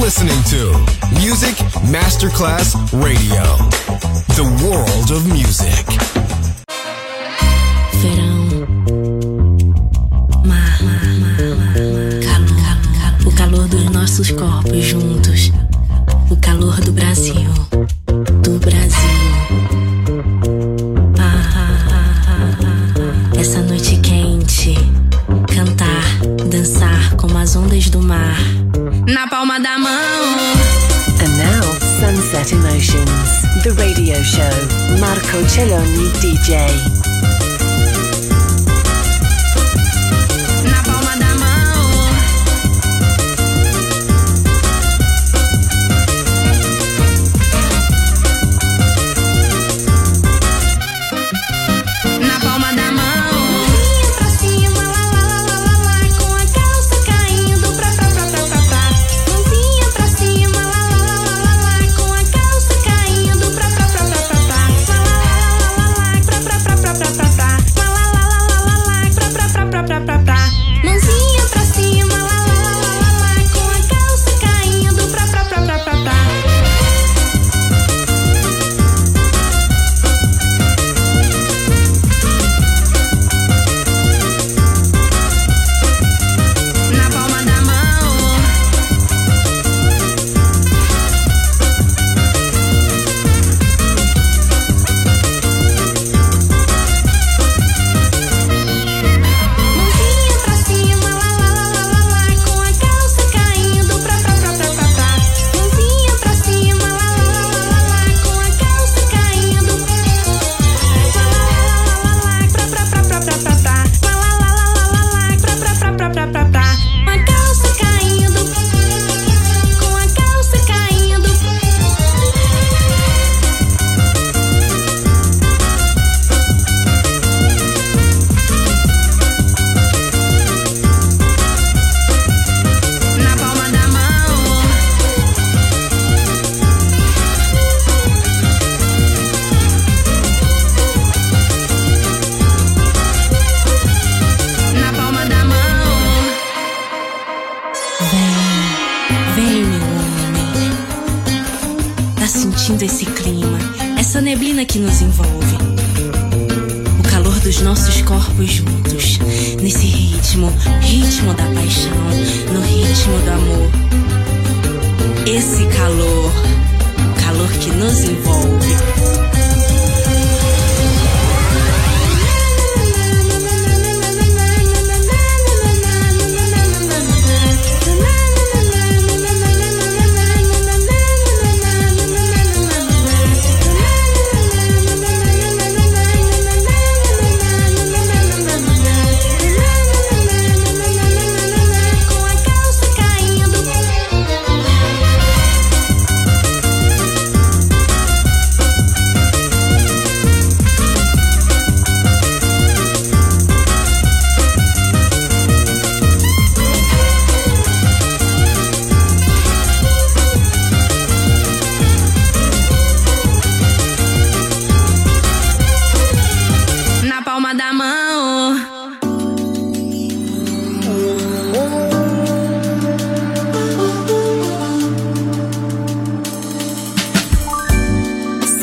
listening to Music Masterclass Radio. The world of music. Verão. Mar. Calor. O calor dos nossos corpos juntos. O calor do Brasil na palma da mão. And now, Sunset Emotions, the radio show. Marco Celloni, DJ.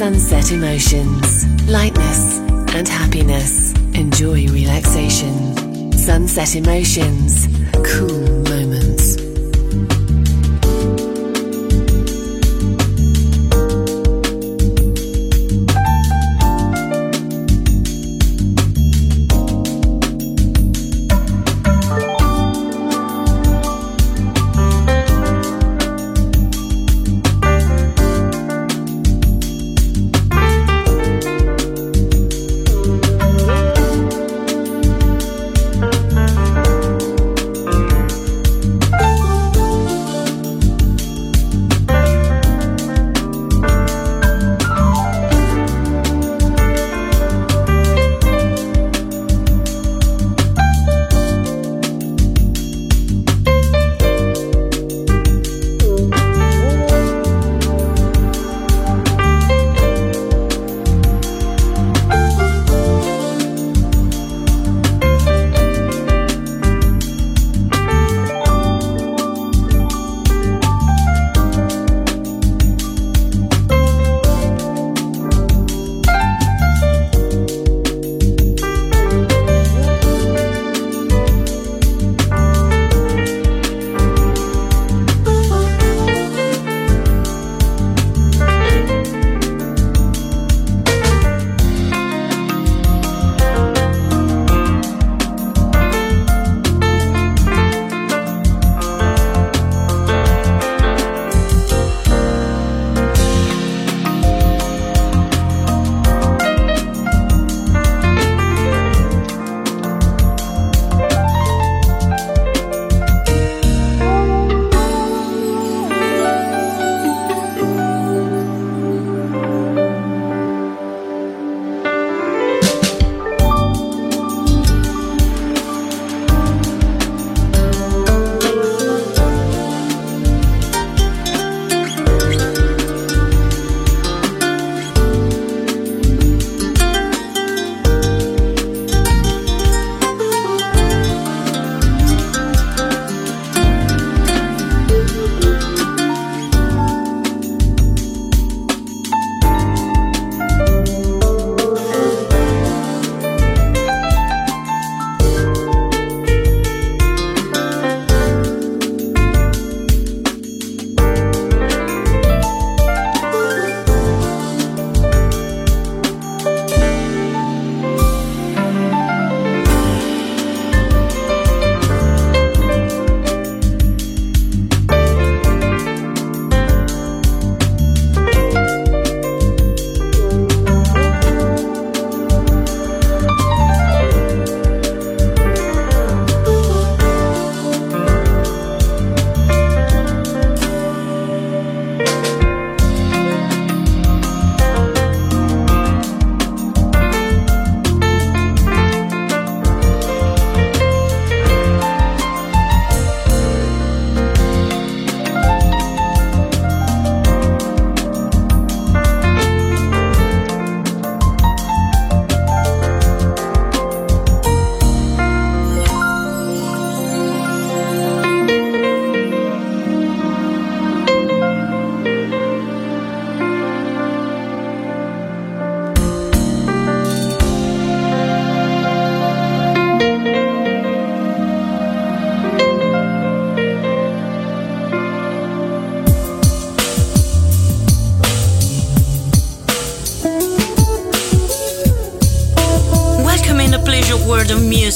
sunset emotions, lightness, and happiness. Enjoy relaxation. Sunset emotions, cool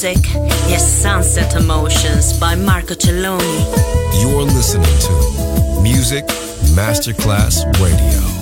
music is Sunset Emotions by Marco Celloni. You're listening to Music Masterclass Radio,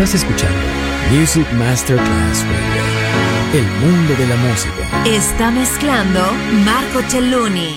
Estás escuchando Music Masterclass Radio. El mundo de la música. Está mezclando Marco Celluni.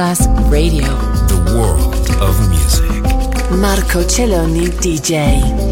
Masterclass Radio. The world of music. Marco Celloni DJ.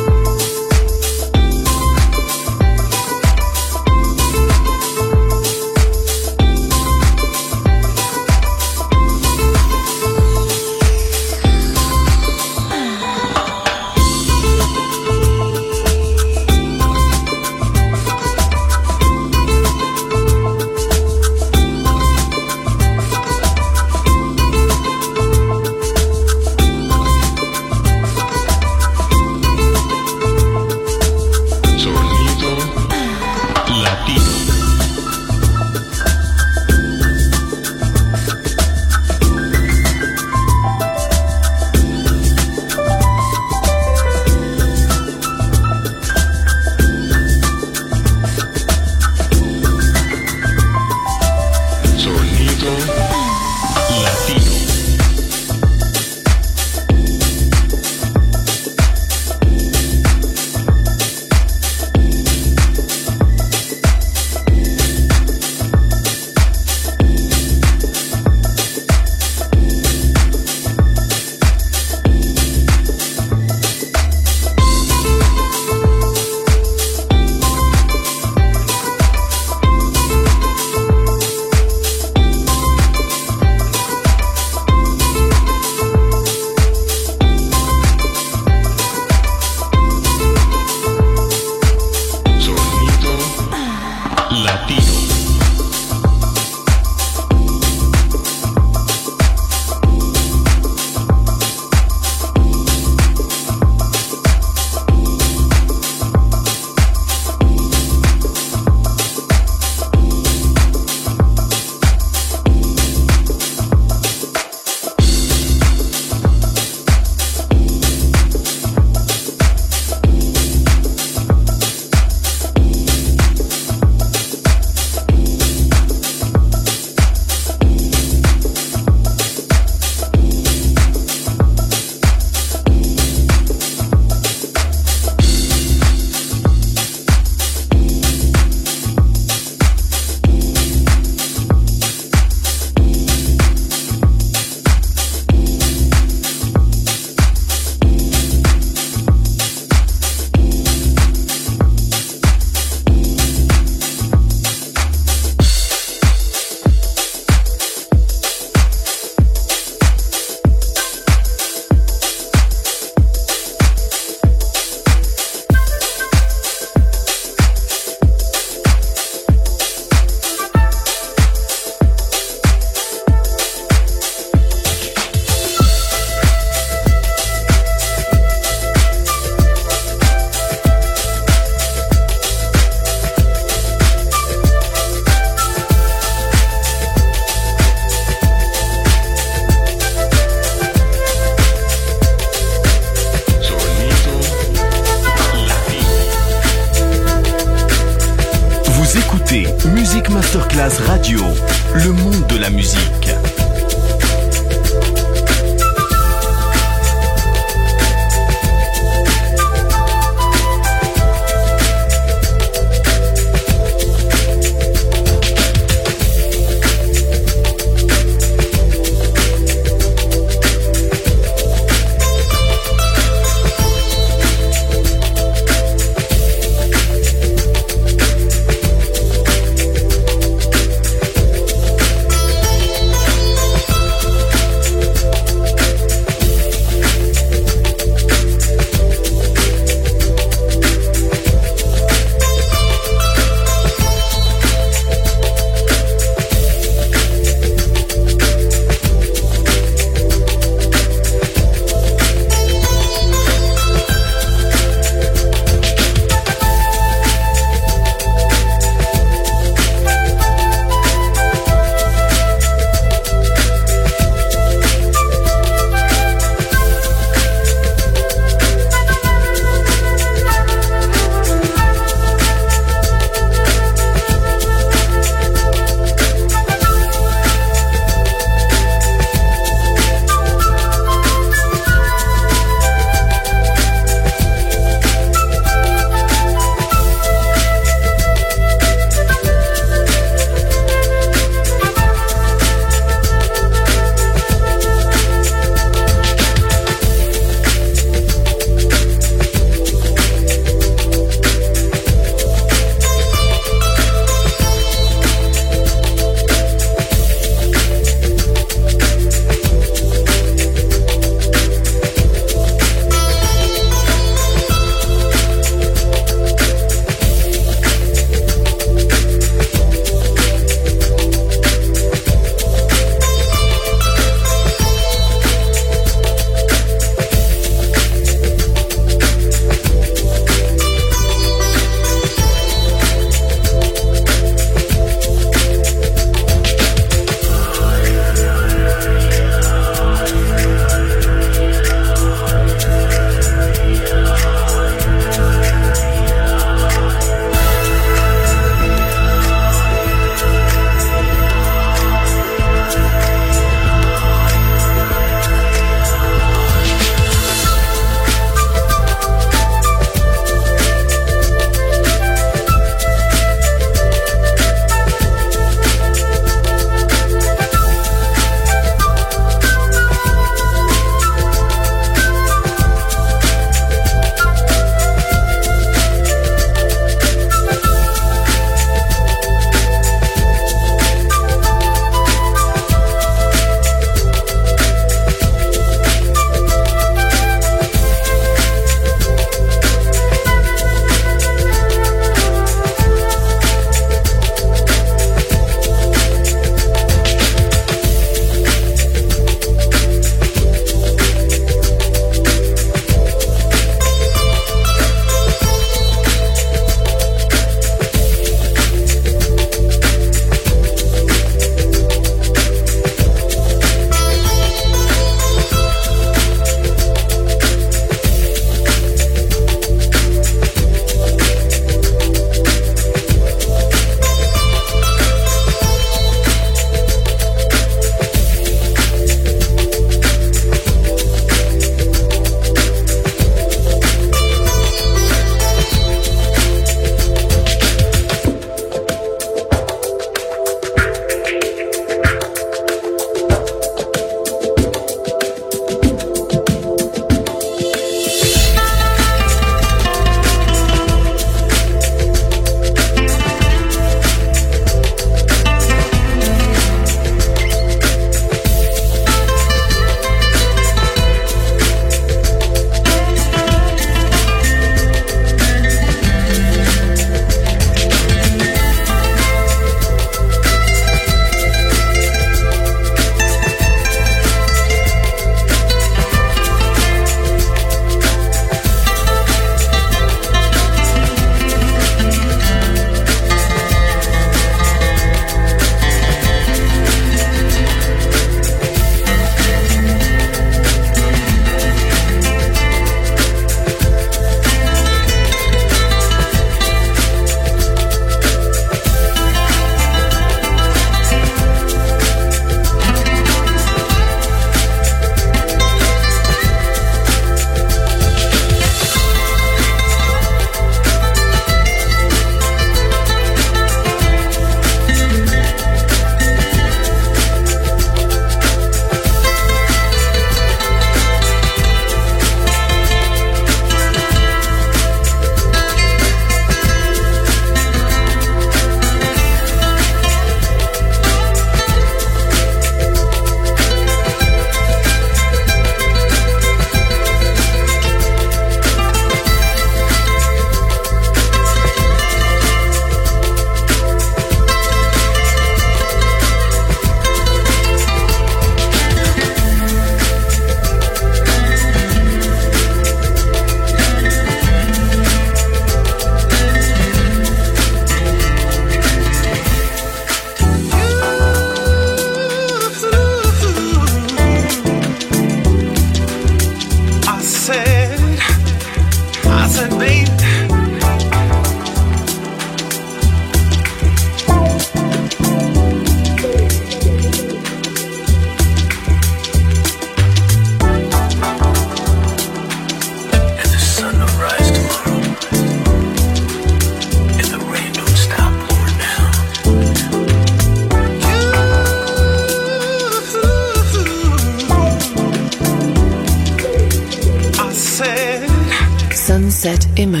Sunset Emotions.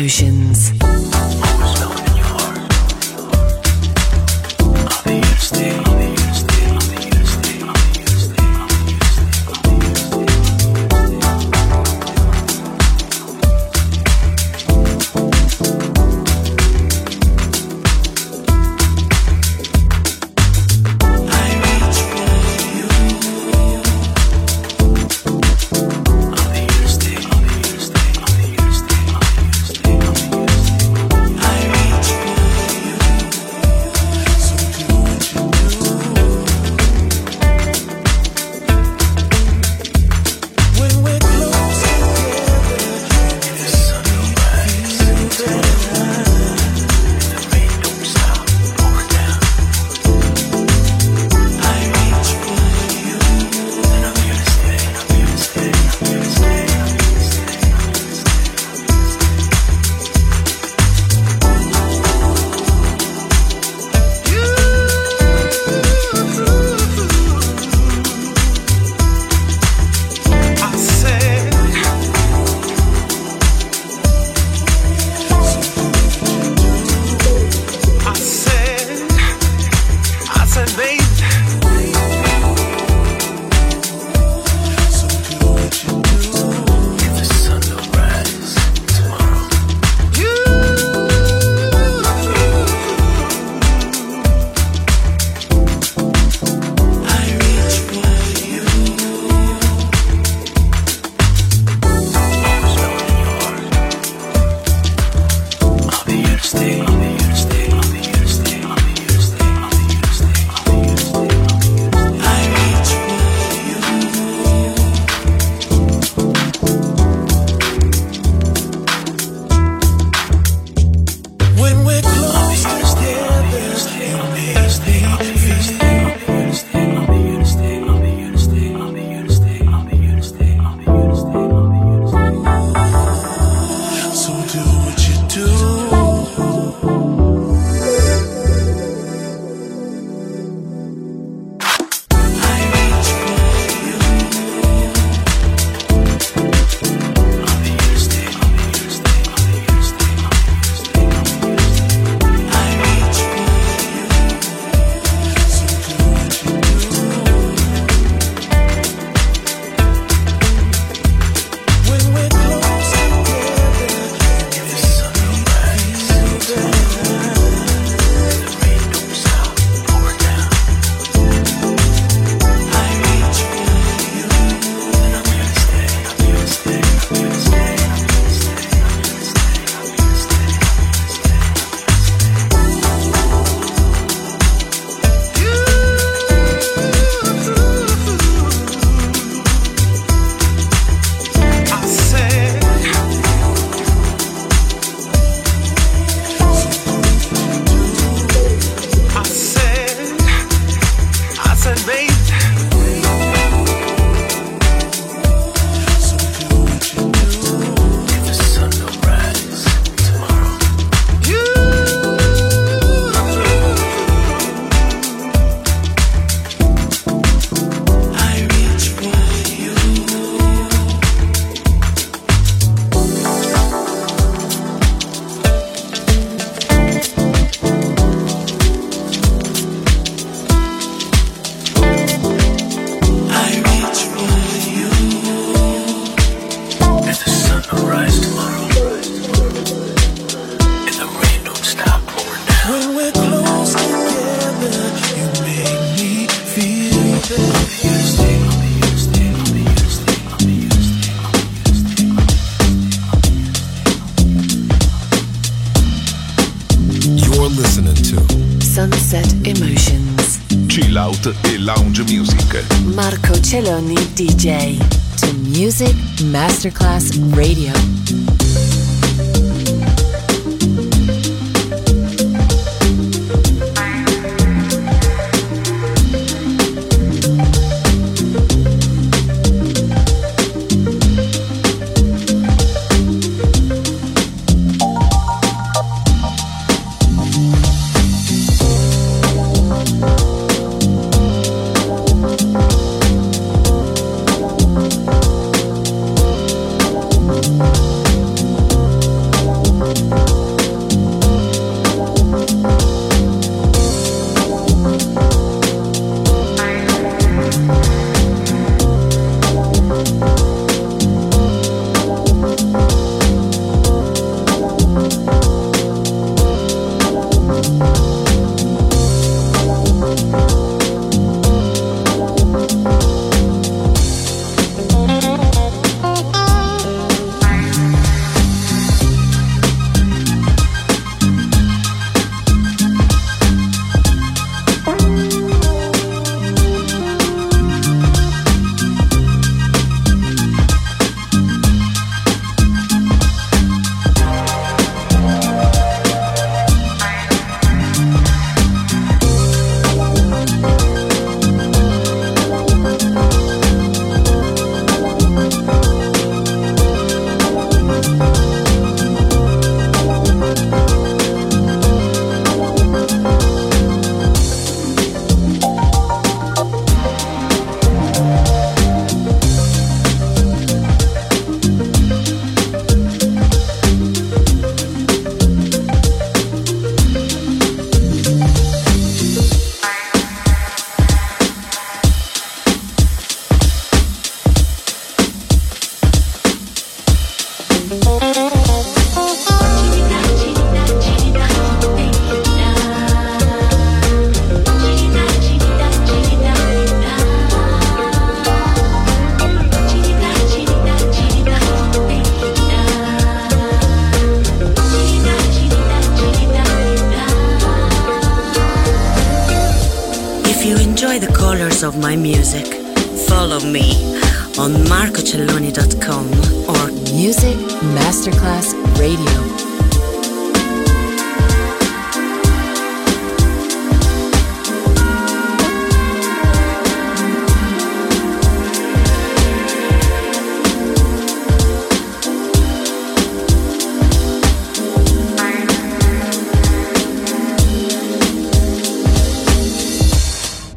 Radio.